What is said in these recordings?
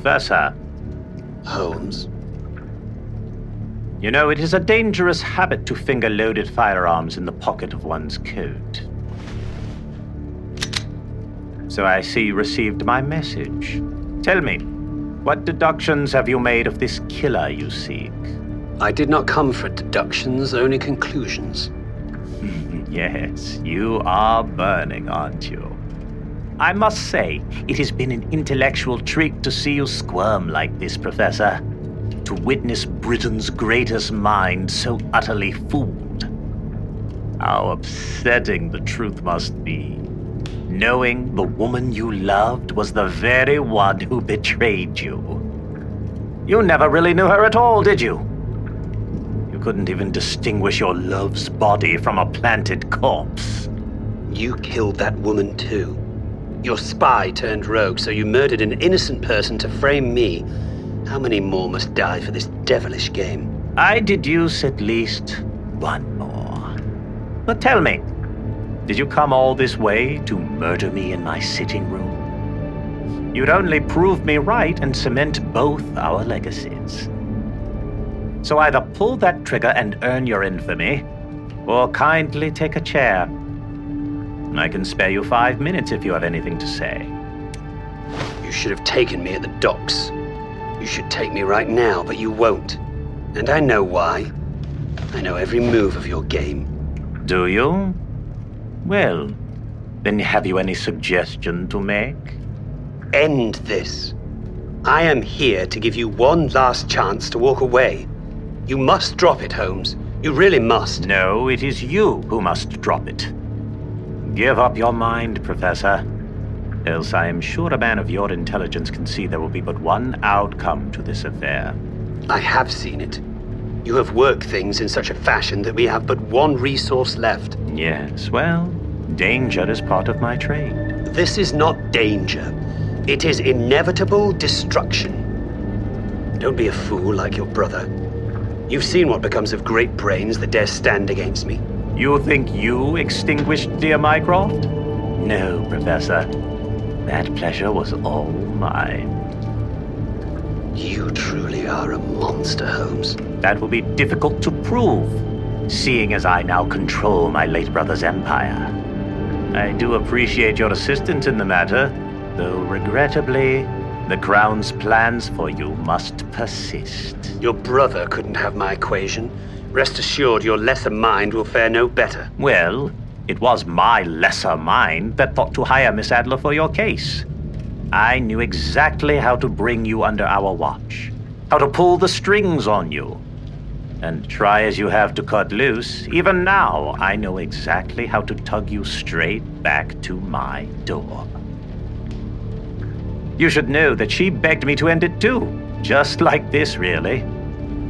Professor. Holmes. You know, it is a dangerous habit to finger loaded firearms in the pocket of one's coat. So I see you received my message. Tell me, what deductions have you made of this killer you seek? I did not come for deductions, only conclusions. yes, you are burning, aren't you? I must say, it has been an intellectual treat to see you squirm like this, Professor. To witness Britain's greatest mind so utterly fooled. How upsetting the truth must be knowing the woman you loved was the very one who betrayed you. You never really knew her at all, did you? You couldn't even distinguish your love's body from a planted corpse. You killed that woman too. Your spy turned rogue, so you murdered an innocent person to frame me. How many more must die for this devilish game? I deduce at least one more. But tell me, did you come all this way to murder me in my sitting room? You'd only prove me right and cement both our legacies. So either pull that trigger and earn your infamy, or kindly take a chair. I can spare you five minutes if you have anything to say. You should have taken me at the docks. You should take me right now, but you won't. And I know why. I know every move of your game. Do you? Well, then have you any suggestion to make? End this. I am here to give you one last chance to walk away. You must drop it, Holmes. You really must. No, it is you who must drop it. Give up your mind, Professor. Else I am sure a man of your intelligence can see there will be but one outcome to this affair. I have seen it. You have worked things in such a fashion that we have but one resource left. Yes, well, danger is part of my trade. This is not danger. It is inevitable destruction. Don't be a fool like your brother. You've seen what becomes of great brains that dare stand against me. You think you extinguished dear Mycroft? No, Professor. That pleasure was all mine. You truly are a monster, Holmes. That will be difficult to prove, seeing as I now control my late brother's empire. I do appreciate your assistance in the matter, though regrettably, the Crown's plans for you must persist. Your brother couldn't have my equation. Rest assured, your lesser mind will fare no better. Well, it was my lesser mind that thought to hire Miss Adler for your case. I knew exactly how to bring you under our watch, how to pull the strings on you. And try as you have to cut loose, even now I know exactly how to tug you straight back to my door. You should know that she begged me to end it too, just like this, really.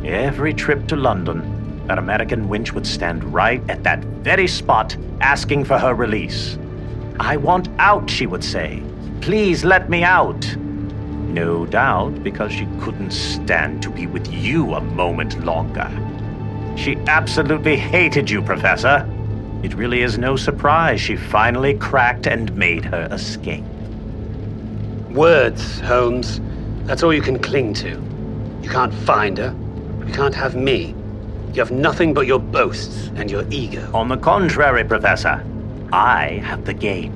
Every trip to London, that American wench would stand right at that very spot asking for her release. I want out, she would say. Please let me out. No doubt because she couldn't stand to be with you a moment longer. She absolutely hated you, Professor. It really is no surprise she finally cracked and made her escape. Words, Holmes. That's all you can cling to. You can't find her. You can't have me. You have nothing but your boasts and your ego. On the contrary, Professor, I have the game.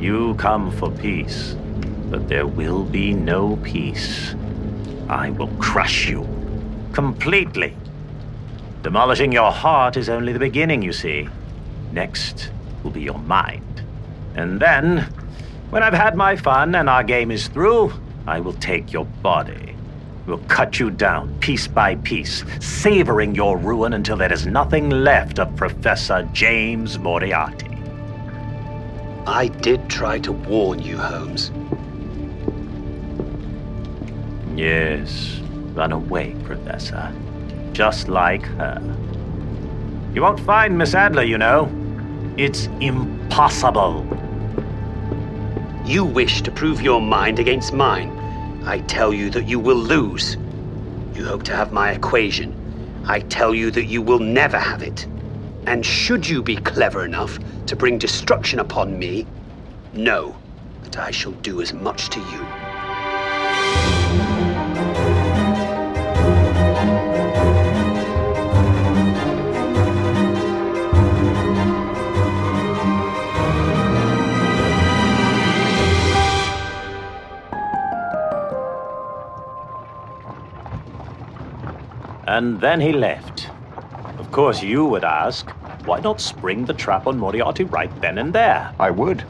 You come for peace, but there will be no peace. I will crush you completely. Demolishing your heart is only the beginning, you see. Next will be your mind. And then, when I've had my fun and our game is through, I will take your body. We'll cut you down piece by piece, savoring your ruin until there is nothing left of Professor James Moriarty. I did try to warn you, Holmes. Yes, run away, Professor. Just like her. You won't find Miss Adler, you know. It's impossible. You wish to prove your mind against mine. I tell you that you will lose. You hope to have my equation. I tell you that you will never have it. And should you be clever enough to bring destruction upon me, know that I shall do as much to you. And then he left. Of course, you would ask, why not spring the trap on Moriarty right then and there? I would.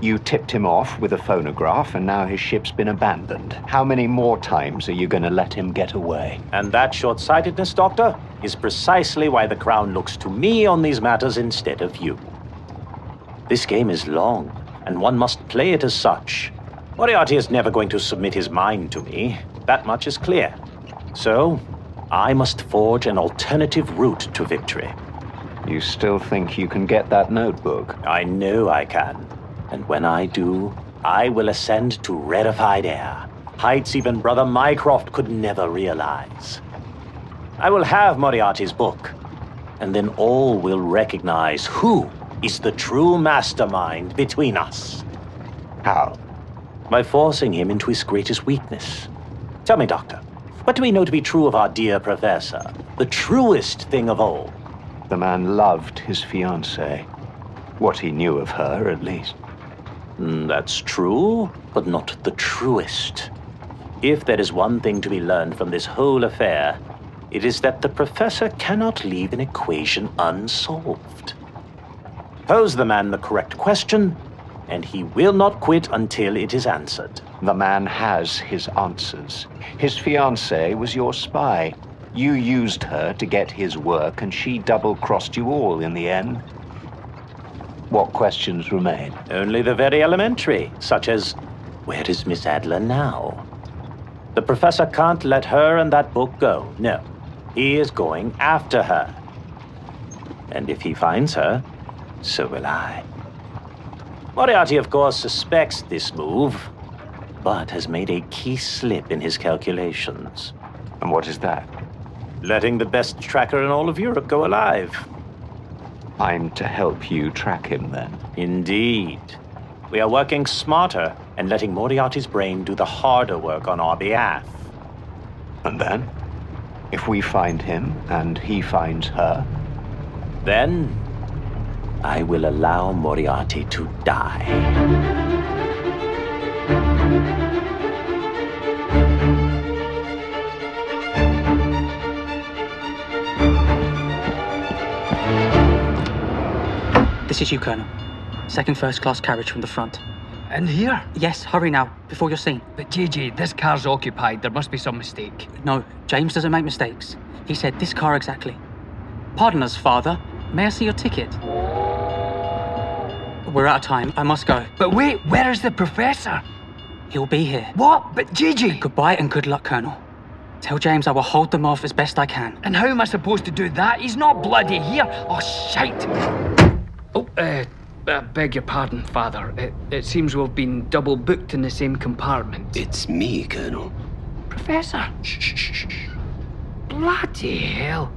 You tipped him off with a phonograph, and now his ship's been abandoned. How many more times are you going to let him get away? And that short sightedness, Doctor, is precisely why the Crown looks to me on these matters instead of you. This game is long, and one must play it as such. Moriarty is never going to submit his mind to me. That much is clear. So, I must forge an alternative route to victory. You still think you can get that notebook? I know I can. And when I do, I will ascend to rarefied air. Heights even Brother Mycroft could never realize. I will have Moriarty's book, and then all will recognize who is the true mastermind between us. How? By forcing him into his greatest weakness. Tell me, Doctor, what do we know to be true of our dear Professor? The truest thing of all. The man loved his fiancée. What he knew of her, at least. Mm, That's true, but not the truest. If there is one thing to be learned from this whole affair, it is that the professor cannot leave an equation unsolved. Pose the man the correct question, and he will not quit until it is answered. The man has his answers. His fiancée was your spy. You used her to get his work, and she double crossed you all in the end. What questions remain? Only the very elementary, such as where is Miss Adler now? The professor can't let her and that book go. No, he is going after her. And if he finds her, so will I. Moriarty, of course, suspects this move, but has made a key slip in his calculations. And what is that? Letting the best tracker in all of Europe go alive. I'm to help you track him then. Indeed. We are working smarter and letting Moriarty's brain do the harder work on our behalf. And then? If we find him and he finds her, Then, I will allow Moriarty to die. This is you, Colonel. Second first class carriage from the front. In here? Yes, hurry now, before you're seen. But JJ, this car's occupied. There must be some mistake. No, James doesn't make mistakes. He said this car exactly. Pardon us, father. May I see your ticket? We're out of time. I must go. But wait, where is the professor? He'll be here. What? But Gigi! Goodbye and good luck, Colonel. Tell James I will hold them off as best I can. And how am I supposed to do that? He's not bloody here. Oh, shite! Oh, uh, I beg your pardon, Father. It, it seems we've been double booked in the same compartment. It's me, Colonel. Professor? Shh, shh, shh. Bloody hell.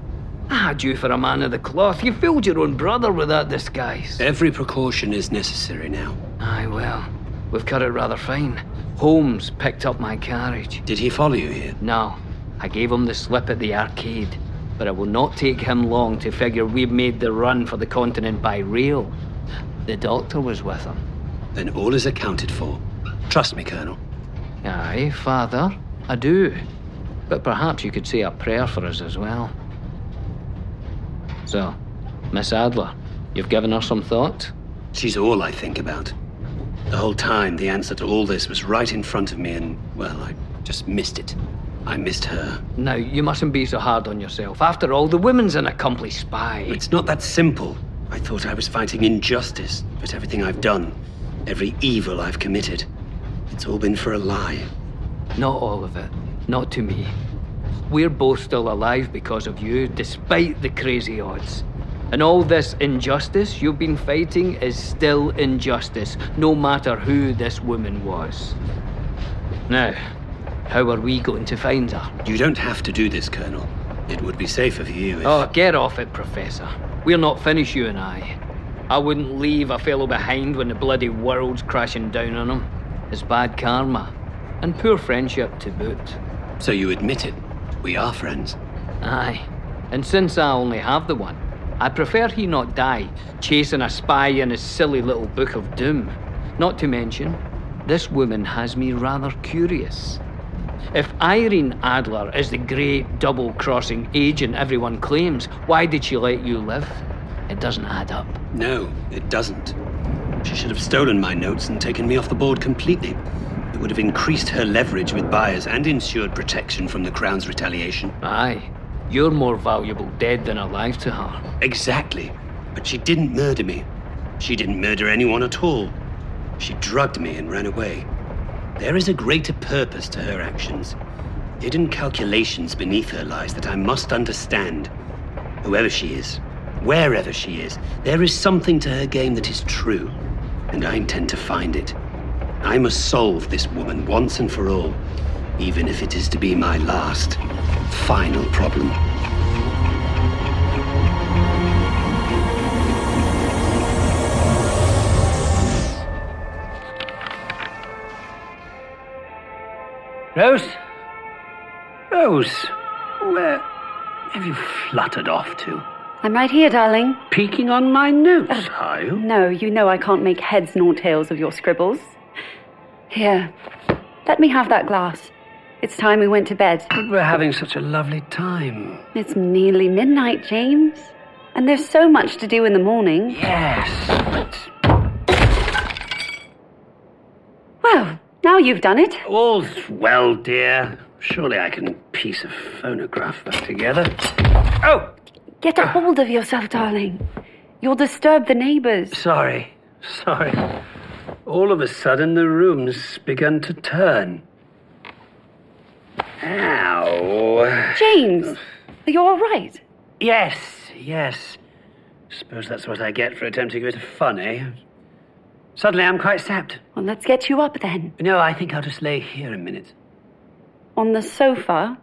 I had you for a man of the cloth. You fooled your own brother with that disguise. Every precaution is necessary now. Aye, well, we've cut it rather fine. Holmes picked up my carriage. Did he follow you here? No, I gave him the slip at the arcade, but it will not take him long to figure we've made the run for the continent by rail. The doctor was with him. Then all is accounted for. Trust me, Colonel. Aye, Father, I do. But perhaps you could say a prayer for us as well. So, Miss Adler, you've given her some thought? She's all I think about. The whole time, the answer to all this was right in front of me, and, well, I just missed it. I missed her. Now, you mustn't be so hard on yourself. After all, the woman's an accomplished spy. It's not that simple. I thought I was fighting injustice, but everything I've done, every evil I've committed, it's all been for a lie. Not all of it. Not to me. We're both still alive because of you, despite the crazy odds. And all this injustice you've been fighting is still injustice, no matter who this woman was. Now, how are we going to find her? You don't have to do this, Colonel. It would be safer for you if. Oh, get off it, Professor. We're not finished, you and I. I wouldn't leave a fellow behind when the bloody world's crashing down on him. It's bad karma. and poor friendship to boot. So you admit it? We are friends. Aye. And since I only have the one, I prefer he not die chasing a spy in his silly little book of doom. Not to mention, this woman has me rather curious. If Irene Adler is the great double crossing agent everyone claims, why did she let you live? It doesn't add up. No, it doesn't. She should have stolen my notes and taken me off the board completely. Would have increased her leverage with buyers and ensured protection from the Crown's retaliation. Aye. You're more valuable dead than alive to her. Exactly. But she didn't murder me. She didn't murder anyone at all. She drugged me and ran away. There is a greater purpose to her actions. Hidden calculations beneath her lies that I must understand. Whoever she is, wherever she is, there is something to her game that is true, and I intend to find it. I must solve this woman once and for all, even if it is to be my last, final problem. Rose? Rose, where have you fluttered off to? I'm right here, darling. Peeking on my notes, oh, are you? No, you know I can't make heads nor tails of your scribbles. Here, let me have that glass. It's time we went to bed. But we're having such a lovely time. It's nearly midnight, James. And there's so much to do in the morning. Yes, Well, now you've done it. all's well, dear. Surely I can piece a phonograph back together. Oh, Get a hold of yourself, darling. You'll disturb the neighbors. sorry, sorry. All of a sudden, the room's began to turn. Ow. James, are you all right? Yes, yes. Suppose that's what I get for attempting a bit of fun, eh? Suddenly I'm quite sapped. Well, let's get you up then. No, I think I'll just lay here a minute. On the sofa.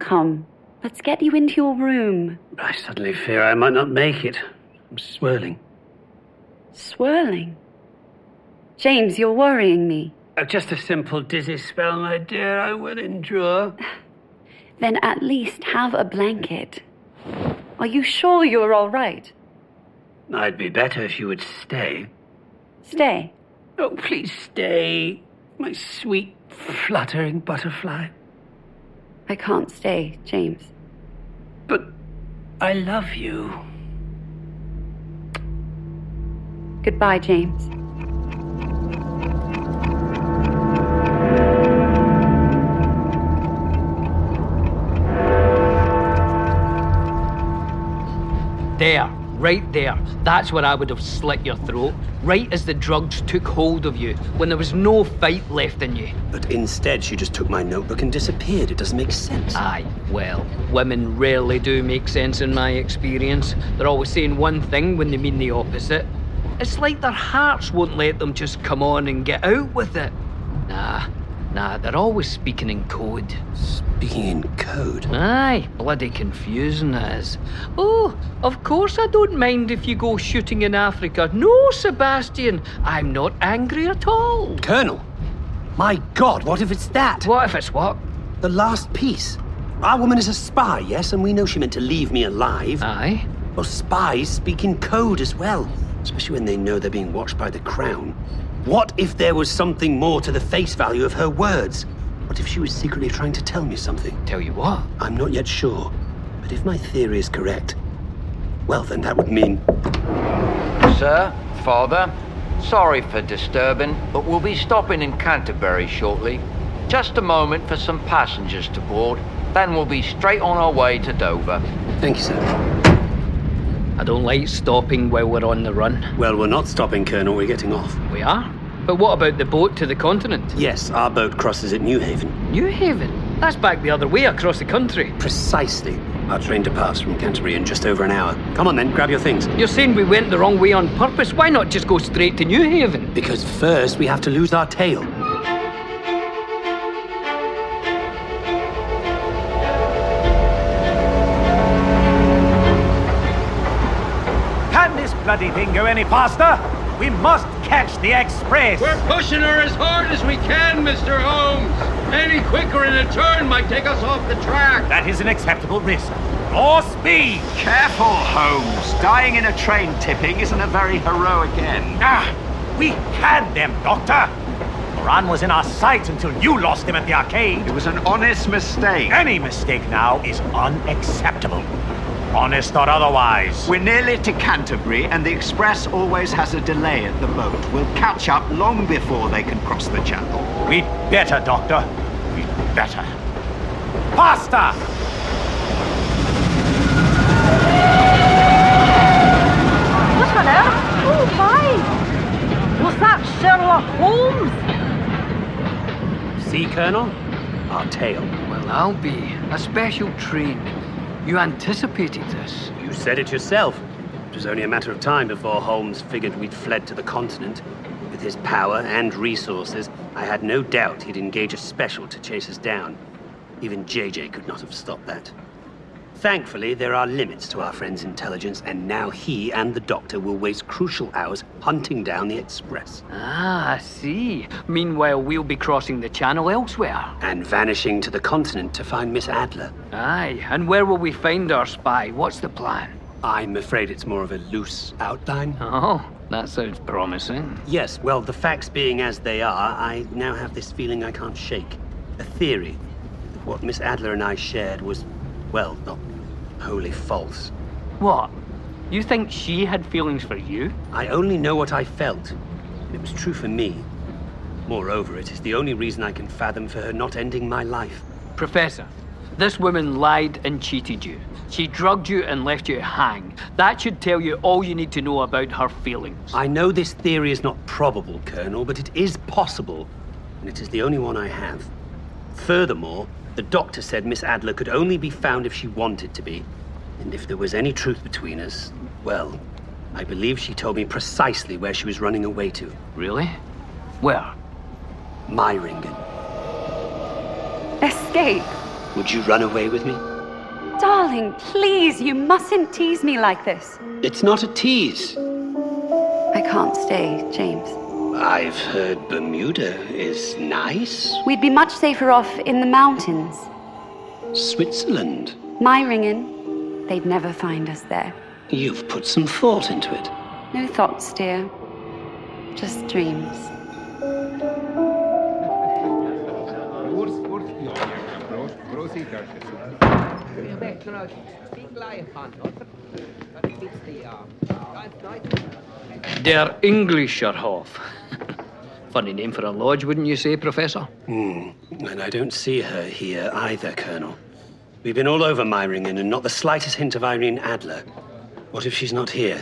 Come, let's get you into your room. I suddenly fear I might not make it. I'm swirling. Swirling. James, you're worrying me. Oh, just a simple dizzy spell, my dear, I will endure. Then at least have a blanket. Are you sure you're all right? I'd be better if you would stay. Stay. Oh, please stay, my sweet, fluttering butterfly. I can't stay, James. But I love you. Goodbye, James. There, right there. That's where I would have slit your throat. Right as the drugs took hold of you, when there was no fight left in you. But instead, she just took my notebook and disappeared. It doesn't make sense. Aye, well, women rarely do make sense in my experience. They're always saying one thing when they mean the opposite. It's like their hearts won't let them just come on and get out with it. Nah, nah, they're always speaking in code. Speaking in code. Aye, bloody confusing it is. Oh, of course I don't mind if you go shooting in Africa. No, Sebastian, I'm not angry at all. Colonel! My god, what if it's that? What if it's what? The last piece. Our woman is a spy, yes, and we know she meant to leave me alive. Aye. Well, spies speak in code as well, especially when they know they're being watched by the Crown. What if there was something more to the face value of her words? What if she was secretly trying to tell me something? Tell you what. I'm not yet sure, but if my theory is correct, well, then that would mean. Sir, Father, sorry for disturbing, but we'll be stopping in Canterbury shortly. Just a moment for some passengers to board, then we'll be straight on our way to Dover. Thank you, sir. I don't like stopping while we're on the run. Well, we're not stopping, Colonel. We're getting off. We are? But what about the boat to the continent? Yes, our boat crosses at Newhaven. New Haven? That's back the other way across the country. Precisely. Our train departs from Canterbury in just over an hour. Come on then, grab your things. You're saying we went the wrong way on purpose? Why not just go straight to Newhaven? Because first we have to lose our tail. Bloody thing go any faster? We must catch the express! We're pushing her as hard as we can, Mr. Holmes. Any quicker in a turn might take us off the track. That is an acceptable risk. More speed! Careful, Holmes. Dying in a train tipping isn't a very heroic end. Ah! We had them, Doctor! Moran was in our sight until you lost him at the arcade. It was an honest mistake. Any mistake now is unacceptable. Honest or otherwise. We're nearly to Canterbury, and the express always has a delay at the boat. We'll catch up long before they can cross the channel. We'd better, Doctor. We'd better. Faster! What on earth? Oh my! Was that Sherlock Holmes? See, Colonel? Our tail. Well, I'll be. A special train. You anticipated this. You said it yourself. It was only a matter of time before Holmes figured we'd fled to the continent. With his power and resources, I had no doubt he'd engage a special to chase us down. Even JJ could not have stopped that. Thankfully, there are limits to our friend's intelligence, and now he and the doctor will waste crucial hours hunting down the Express Ah, I see. Meanwhile, we'll be crossing the channel elsewhere. and vanishing to the continent to find Miss Adler. Aye, and where will we find our spy? What's the plan? I'm afraid it's more of a loose outline. Oh, that sounds promising. Yes, well, the facts being as they are, I now have this feeling I can't shake. A theory that what Miss Adler and I shared was, well, not wholly false. What? You think she had feelings for you? I only know what I felt, and it was true for me. Moreover, it is the only reason I can fathom for her not ending my life. Professor, this woman lied and cheated you. She drugged you and left you hang. That should tell you all you need to know about her feelings. I know this theory is not probable, Colonel, but it is possible, and it is the only one I have. Furthermore, the doctor said Miss Adler could only be found if she wanted to be. And if there was any truth between us, well, I believe she told me precisely where she was running away to. Really? Where? Meiringen. Escape? Would you run away with me? Darling, please, you mustn't tease me like this. It's not a tease. I can't stay, James. I've heard Bermuda is nice. We'd be much safer off in the mountains. Switzerland. Meiringen, they'd never find us there. You've put some thought into it. No thoughts, dear. Just dreams. Der Englischer Hof. Funny name for a lodge, wouldn't you say, Professor? Hmm. And I don't see her here either, Colonel. We've been all over Meiringen and not the slightest hint of Irene Adler. What if she's not here?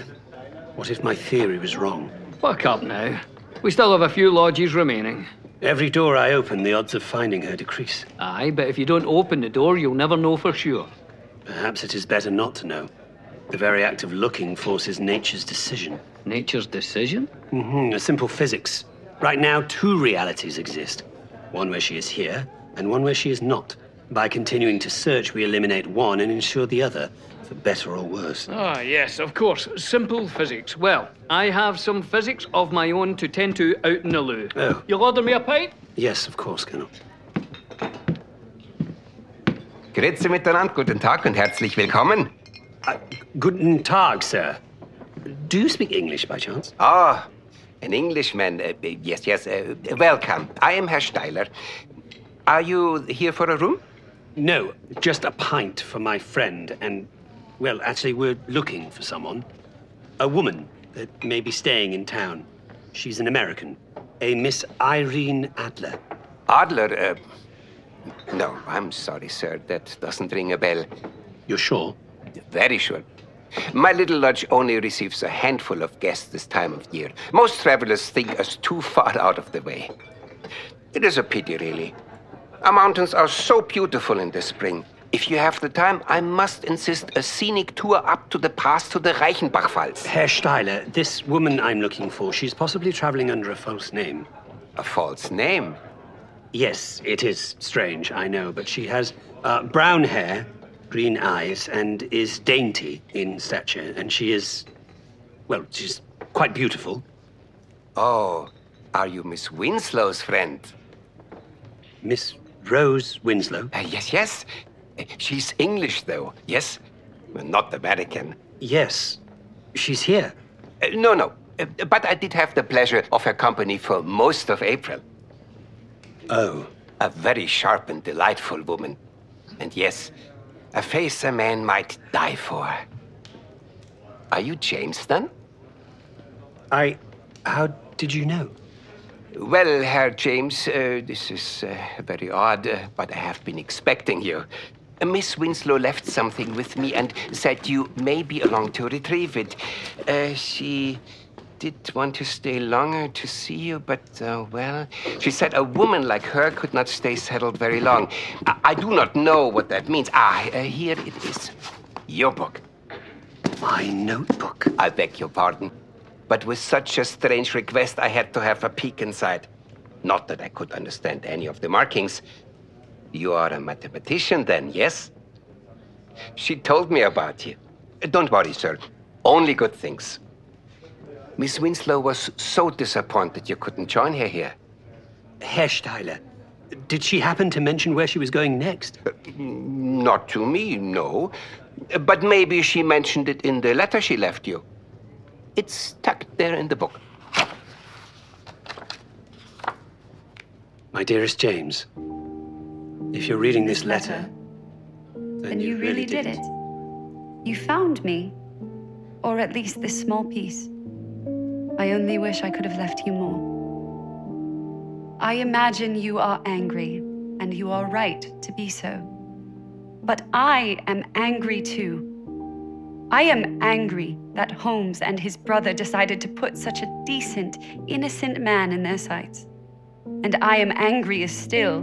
What if my theory was wrong? Buck up now. We still have a few lodges remaining. Every door I open, the odds of finding her decrease. Aye, but if you don't open the door, you'll never know for sure. Perhaps it is better not to know. The very act of looking forces nature's decision. Nature's decision? Mm-hmm. a simple physics. Right now, two realities exist one where she is here, and one where she is not. By continuing to search, we eliminate one and ensure the other, for better or worse. Ah, yes, of course. Simple physics. Well, I have some physics of my own to tend to out in the loo. Oh. You'll order me a pint? Yes, of course, Colonel. Grüezi miteinander, guten Tag und herzlich willkommen. Uh, guten Tag, sir. Do you speak English by chance? Ah, an Englishman. Uh, yes, yes. Uh, welcome. I am Herr Steiler. Are you here for a room? No, just a pint for my friend, and, well, actually, we're looking for someone. A woman that may be staying in town. She's an American. A Miss Irene Adler. Adler? Uh, no, I'm sorry, sir. That doesn't ring a bell. You're sure? Very sure. My little lodge only receives a handful of guests this time of year. Most travelers think us too far out of the way. It is a pity, really. Our mountains are so beautiful in the spring. If you have the time, I must insist a scenic tour up to the pass to the Reichenbach Falls. Herr Steiler, this woman I'm looking for, she's possibly traveling under a false name. A false name? Yes, it is strange, I know, but she has uh, brown hair, green eyes, and is dainty in stature, and she is, well, she's quite beautiful. Oh, are you Miss Winslow's friend? Miss Rose Winslow? Uh, yes, yes. Uh, She's English, though, yes? Not American. Yes. She's here. Uh, no, no. Uh, but I did have the pleasure of her company for most of April. Oh. A very sharp and delightful woman. And yes, a face a man might die for. Are you James, then? I. How did you know? Well, Herr James, uh, this is uh, very odd, uh, but I have been expecting you. Uh, Miss Winslow left something with me and said you may be along to retrieve it. Uh, she did want to stay longer to see you, but, uh, well, she said a woman like her could not stay settled very long. I, I do not know what that means. Ah, uh, here it is. Your book. My notebook. I beg your pardon. But with such a strange request, I had to have a peek inside. Not that I could understand any of the markings. You are a mathematician, then, yes? She told me about you. Don't worry, sir. Only good things. Miss Winslow was so disappointed you couldn't join her here. Herr Steiler. Did she happen to mention where she was going next? Uh, not to me, no. But maybe she mentioned it in the letter she left you. It's tucked there in the book. My dearest James, if you're reading this letter, Then you really did it. You found me. Or at least this small piece. I only wish I could have left you more. I imagine you are angry, and you are right to be so. But I am angry too. I am angry that Holmes and his brother decided to put such a decent, innocent man in their sights. And I am angrier still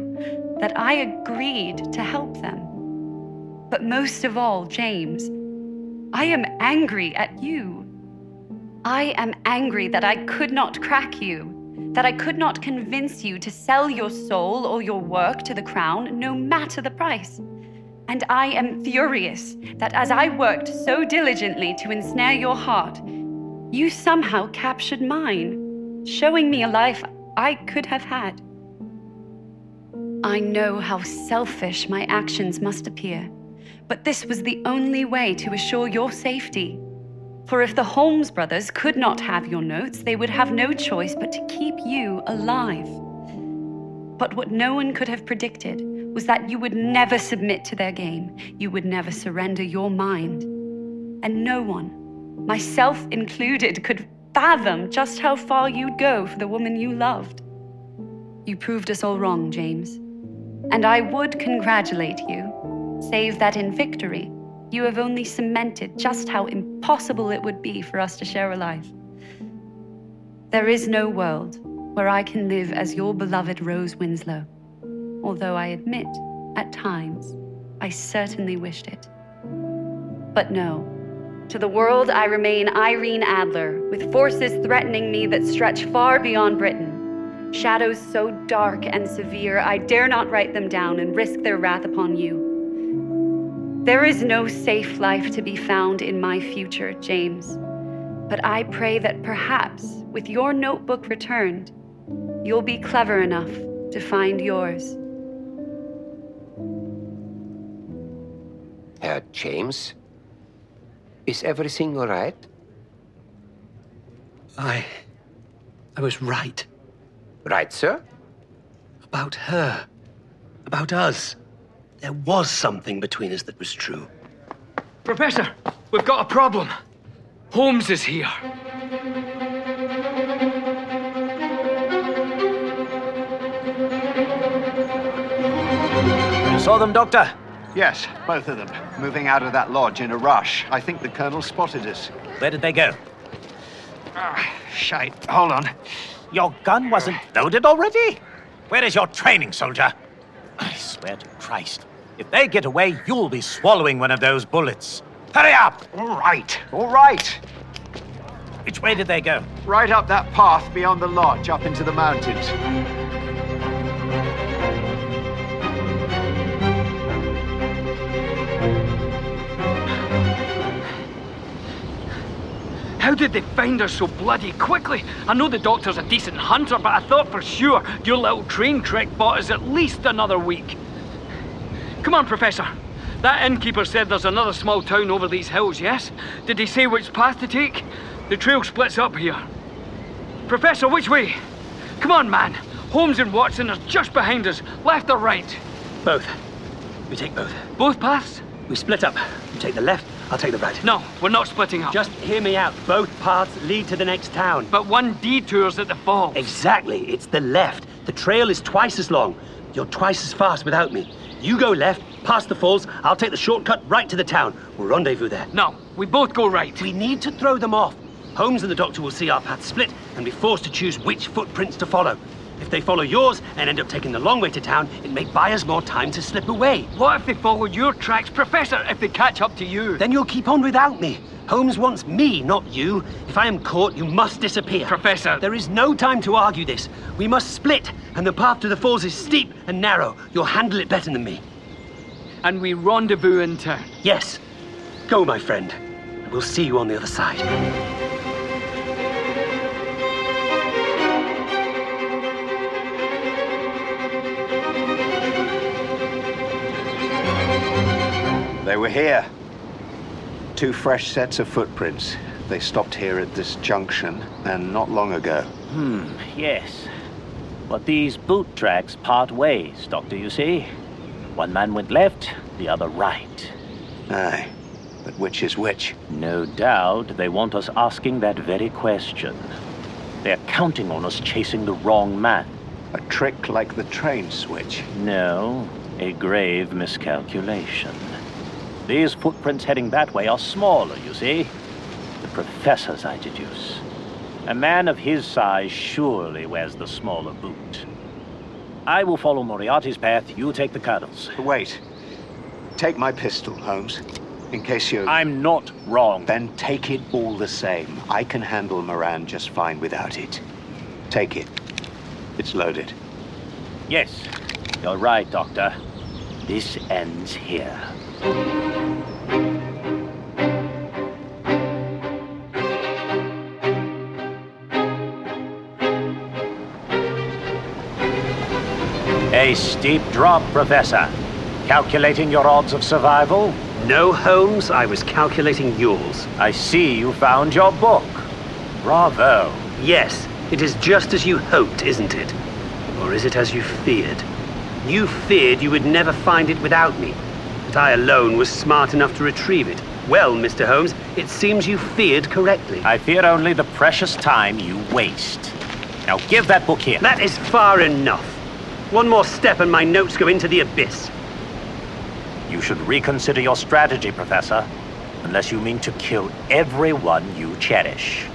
that I agreed to help them. But most of all, James, I am angry at you. I am angry that I could not crack you, that I could not convince you to sell your soul or your work to the crown, no matter the price. And I am furious that as I worked so diligently to ensnare your heart, you somehow captured mine, showing me a life I could have had. I know how selfish my actions must appear, but this was the only way to assure your safety. For if the Holmes brothers could not have your notes, they would have no choice but to keep you alive. But what no one could have predicted was that you would never submit to their game. You would never surrender your mind. And no one, myself included, could fathom just how far you'd go for the woman you loved. You proved us all wrong, James. And I would congratulate you, save that in victory, you have only cemented just how impossible it would be for us to share a life. There is no world where I can live as your beloved Rose Winslow, although I admit, at times, I certainly wished it. But no, to the world I remain Irene Adler, with forces threatening me that stretch far beyond Britain. Shadows so dark and severe, I dare not write them down and risk their wrath upon you. There is no safe life to be found in my future, James. But I pray that perhaps, with your notebook returned, you'll be clever enough to find yours. Herr James? Is everything all right? I. I was right. Right, sir? About her. About us. There was something between us that was true. Professor, we've got a problem. Holmes is here. You saw them, Doctor? Yes, both of them. Moving out of that lodge in a rush. I think the Colonel spotted us. Where did they go? Ah, shite. Hold on. Your gun wasn't loaded already? Where is your training, soldier? I swear to Christ, if they get away, you'll be swallowing one of those bullets. Hurry up! All right, all right. Which way did they go? Right up that path beyond the lodge, up into the mountains. How did they find us so bloody quickly? I know the doctor's a decent hunter, but I thought for sure your little train trick bought us at least another week. Come on, Professor. That innkeeper said there's another small town over these hills, yes? Did he say which path to take? The trail splits up here. Professor, which way? Come on, man. Holmes and Watson are just behind us, left or right? Both. We take both. Both paths? We split up. You take the left, I'll take the right. No, we're not splitting up. Just hear me out. Both paths lead to the next town. But one detours at the falls. Exactly. It's the left. The trail is twice as long. You're twice as fast without me. You go left, past the falls. I'll take the shortcut right to the town. We'll rendezvous there. No, we both go right. We need to throw them off. Holmes and the doctor will see our paths split and be forced to choose which footprints to follow. If they follow yours and end up taking the long way to town, it may buy us more time to slip away. What if they follow your tracks, Professor, if they catch up to you? Then you'll keep on without me. Holmes wants me, not you. If I am caught, you must disappear. Professor. There is no time to argue this. We must split, and the path to the falls is steep and narrow. You'll handle it better than me. And we rendezvous in town? Yes. Go, my friend. We'll see you on the other side. Here. Two fresh sets of footprints. They stopped here at this junction, and not long ago. Hmm, yes. But these boot tracks part ways, Doctor, you see? One man went left, the other right. Aye. But which is which? No doubt they want us asking that very question. They're counting on us chasing the wrong man. A trick like the train switch? No, a grave miscalculation. These footprints heading that way are smaller, you see. The professors I deduce. A man of his size surely wears the smaller boot. I will follow Moriarty's path, you take the Colonel's. Wait. Take my pistol, Holmes. In case you... I'm not wrong. Then take it all the same. I can handle Moran just fine without it. Take it. It's loaded. Yes, you're right, Doctor. This ends here. A steep drop, Professor. Calculating your odds of survival? No, Holmes, I was calculating yours. I see you found your book. Bravo. Yes, it is just as you hoped, isn't it? Or is it as you feared? You feared you would never find it without me. But I alone was smart enough to retrieve it. Well, Mr. Holmes, it seems you feared correctly. I fear only the precious time you waste. Now give that book here. That is far enough. One more step and my notes go into the abyss. You should reconsider your strategy, Professor. Unless you mean to kill everyone you cherish.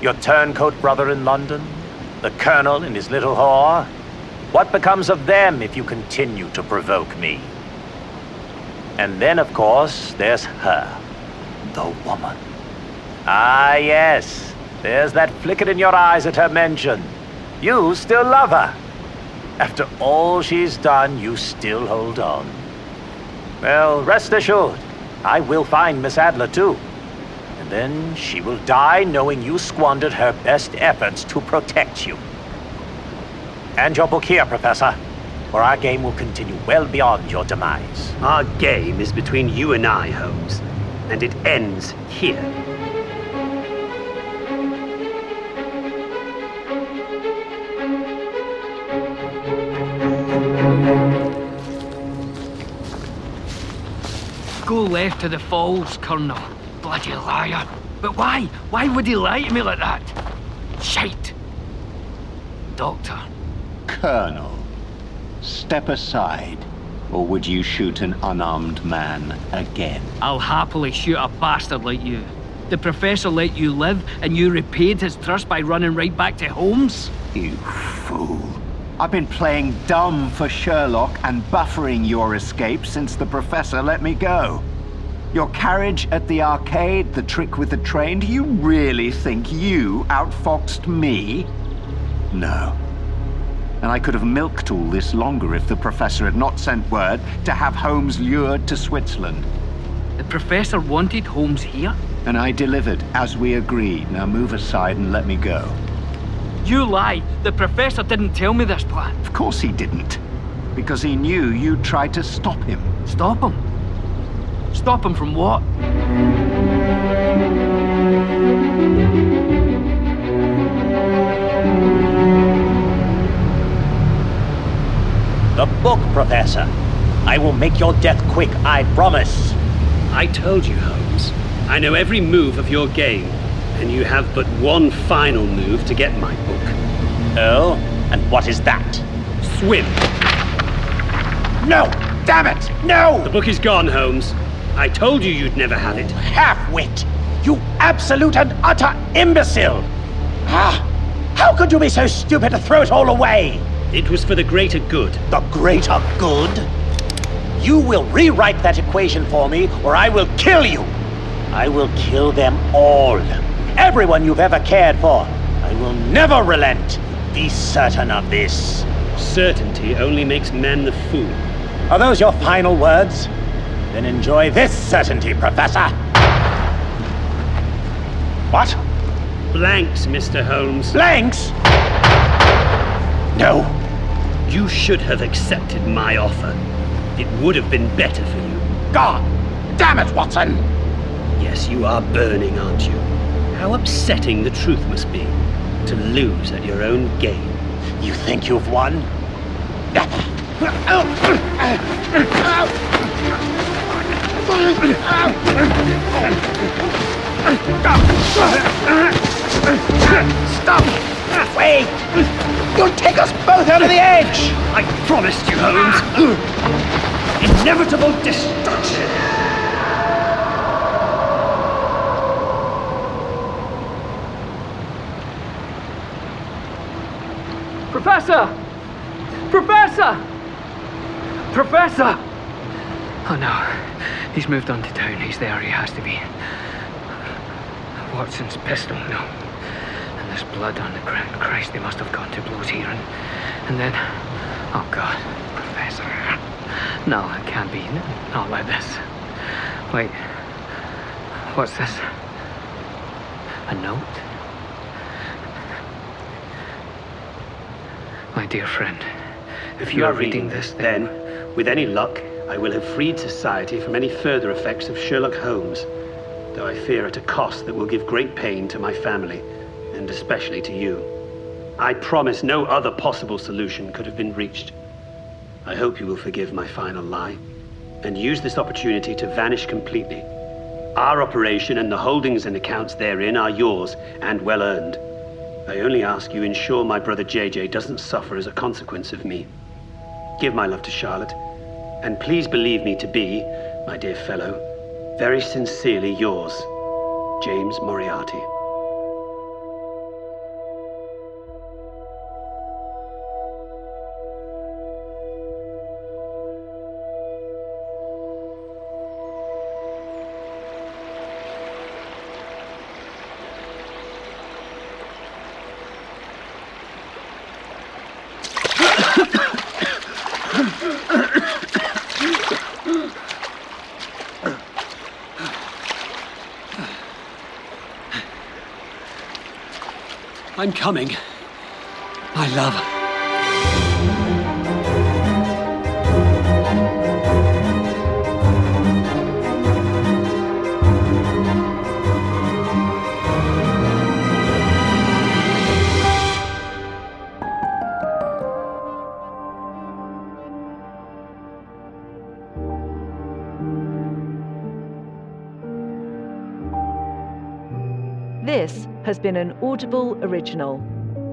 Your turncoat brother in London? The Colonel and his little whore? What becomes of them if you continue to provoke me? And then, of course, there's her. The woman. Ah, yes. There's that flicker in your eyes at her mention. You still love her. After all she's done, you still hold on. Well, rest assured, I will find Miss Adler too. And then she will die knowing you squandered her best efforts to protect you. And your book here, Professor, or our game will continue well beyond your demise. Our game is between you and I, Holmes. And it ends here. Go left to the falls, Colonel. Bloody liar. But why? Why would he lie to me like that? Shite. Doctor. Colonel, step aside, or would you shoot an unarmed man again? I'll happily shoot a bastard like you. The Professor let you live, and you repaid his trust by running right back to Holmes? You fool. I've been playing dumb for Sherlock and buffering your escape since the Professor let me go. Your carriage at the arcade, the trick with the train, do you really think you outfoxed me? No. And I could have milked all this longer if the Professor had not sent word to have Holmes lured to Switzerland. The Professor wanted Holmes here? And I delivered, as we agreed. Now move aside and let me go. You lie. The professor didn't tell me this plan. Of course he didn't. Because he knew you tried to stop him. Stop him? Stop him from what? Professor. I will make your death quick, I promise. I told you, Holmes. I know every move of your game, and you have but one final move to get my book. Oh? And what is that? Swim. No! Damn it! No! The book is gone, Holmes. I told you you'd never have it. Half-wit! You absolute and utter imbecile! Ah! How could you be so stupid to throw it all away? It was for the greater good. The greater good? You will rewrite that equation for me, or I will kill you! I will kill them all. Everyone you've ever cared for. I will never relent. Be certain of this. Certainty only makes men the fool. Are those your final words? Then enjoy this certainty, Professor. What? Blanks, Mr. Holmes. Blanks? No. You should have accepted my offer. It would have been better for you. God damn it, Watson! Yes, you are burning, aren't you? How upsetting the truth must be to lose at your own game. You think you've won? Stop! Wait! You'll take us both over the edge! I promised you, Holmes. Inevitable destruction. Professor! Professor! Professor! Oh no. He's moved on to town. He's there. He has to be. Watson's pistol, no. There's blood on the ground. Christ, they must have gone to blows here. And, and then. Oh God. Professor. No, it can't be. Not like this. Wait. What's this? A note? My dear friend, if you are reading this, then, with any luck, I will have freed society from any further effects of Sherlock Holmes, though I fear at a cost that will give great pain to my family, and especially to you. I promise no other possible solution could have been reached. I hope you will forgive my final lie, and use this opportunity to vanish completely. Our operation and the holdings and accounts therein are yours, and well earned. I only ask you ensure my brother JJ doesn't suffer as a consequence of me. Give my love to Charlotte, and please believe me to be, my dear fellow, very sincerely yours, James Moriarty. I'm coming. My love. Been an Audible original,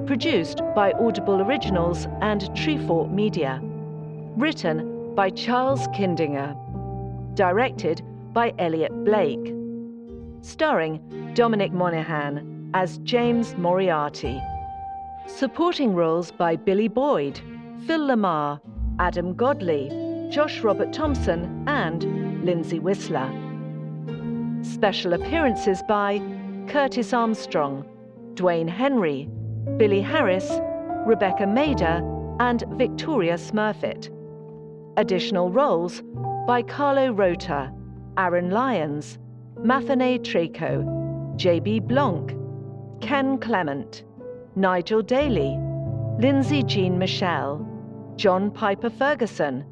produced by Audible Originals and Treefort Media. Written by Charles Kindinger. Directed by Elliot Blake. Starring Dominic Monaghan as James Moriarty. Supporting roles by Billy Boyd, Phil LaMarr, Adam Godley, Josh Robert Thompson, and Lindsay Whistler. Special appearances by Curtis Armstrong, Dwayne Henry, Billy Harris, Rebecca Mader, and Victoria Smurfit. Additional roles by Carlo Rota, Aaron Lyons, Mathene Traco, J.B. Blanc, Ken Clement, Nigel Daly, Lindsay Jean Michel, John Piper Ferguson,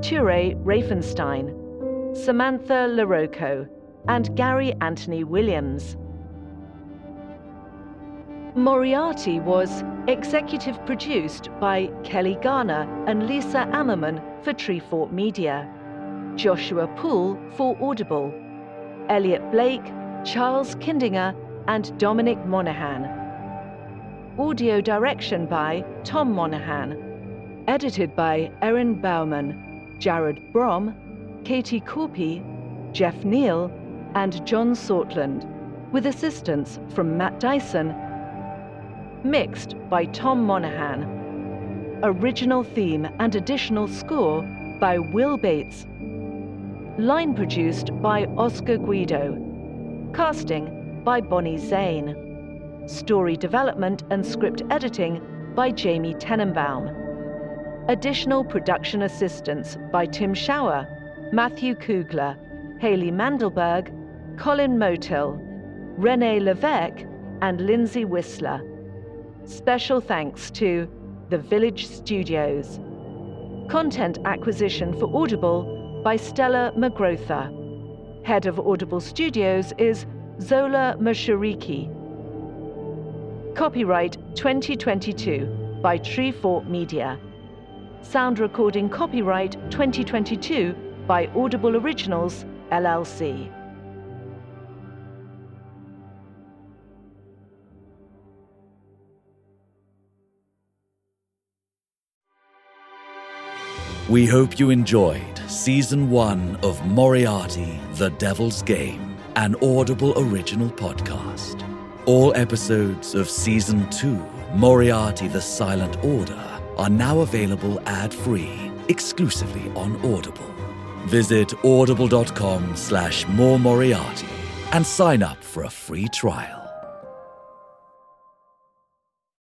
Ture Ravenstein, Samantha LaRocco, and Gary Anthony Williams. Moriarty was executive produced by Kelly Garner and Lisa Ammerman for Treefort Media, Joshua Poole for Audible, Elliot Blake, Charles Kindinger, and Dominic Monaghan. Audio direction by Tom Monaghan. Edited by Erin Bauman, Jared Brom, Katie Corpy, Jeff Neal, and John Sortland, with assistance from Matt Dyson mixed by Tom Monaghan. Original theme and additional score by Will Bates. Line produced by Oscar Guido. Casting by Bonnie Zane. Story development and script editing by Jamie Tenenbaum. Additional production assistance by Tim Shower, Matthew Kugler, Haley Mandelberg, Colin Motil, Renee Levesque, and Lindsay Whistler. Special thanks to The Village Studios. Content acquisition for Audible by Stella McGrotha. Head of Audible Studios is Zola Mashariki. Copyright 2022 by Treefort Media. Sound recording copyright 2022 by Audible Originals, LLC. We hope you enjoyed Season 1 of Moriarty The Devil's Game, an Audible original podcast. All episodes of Season 2, Moriarty The Silent Order, are now available ad free exclusively on Audible. Visit audible.com slash more Moriarty and sign up for a free trial.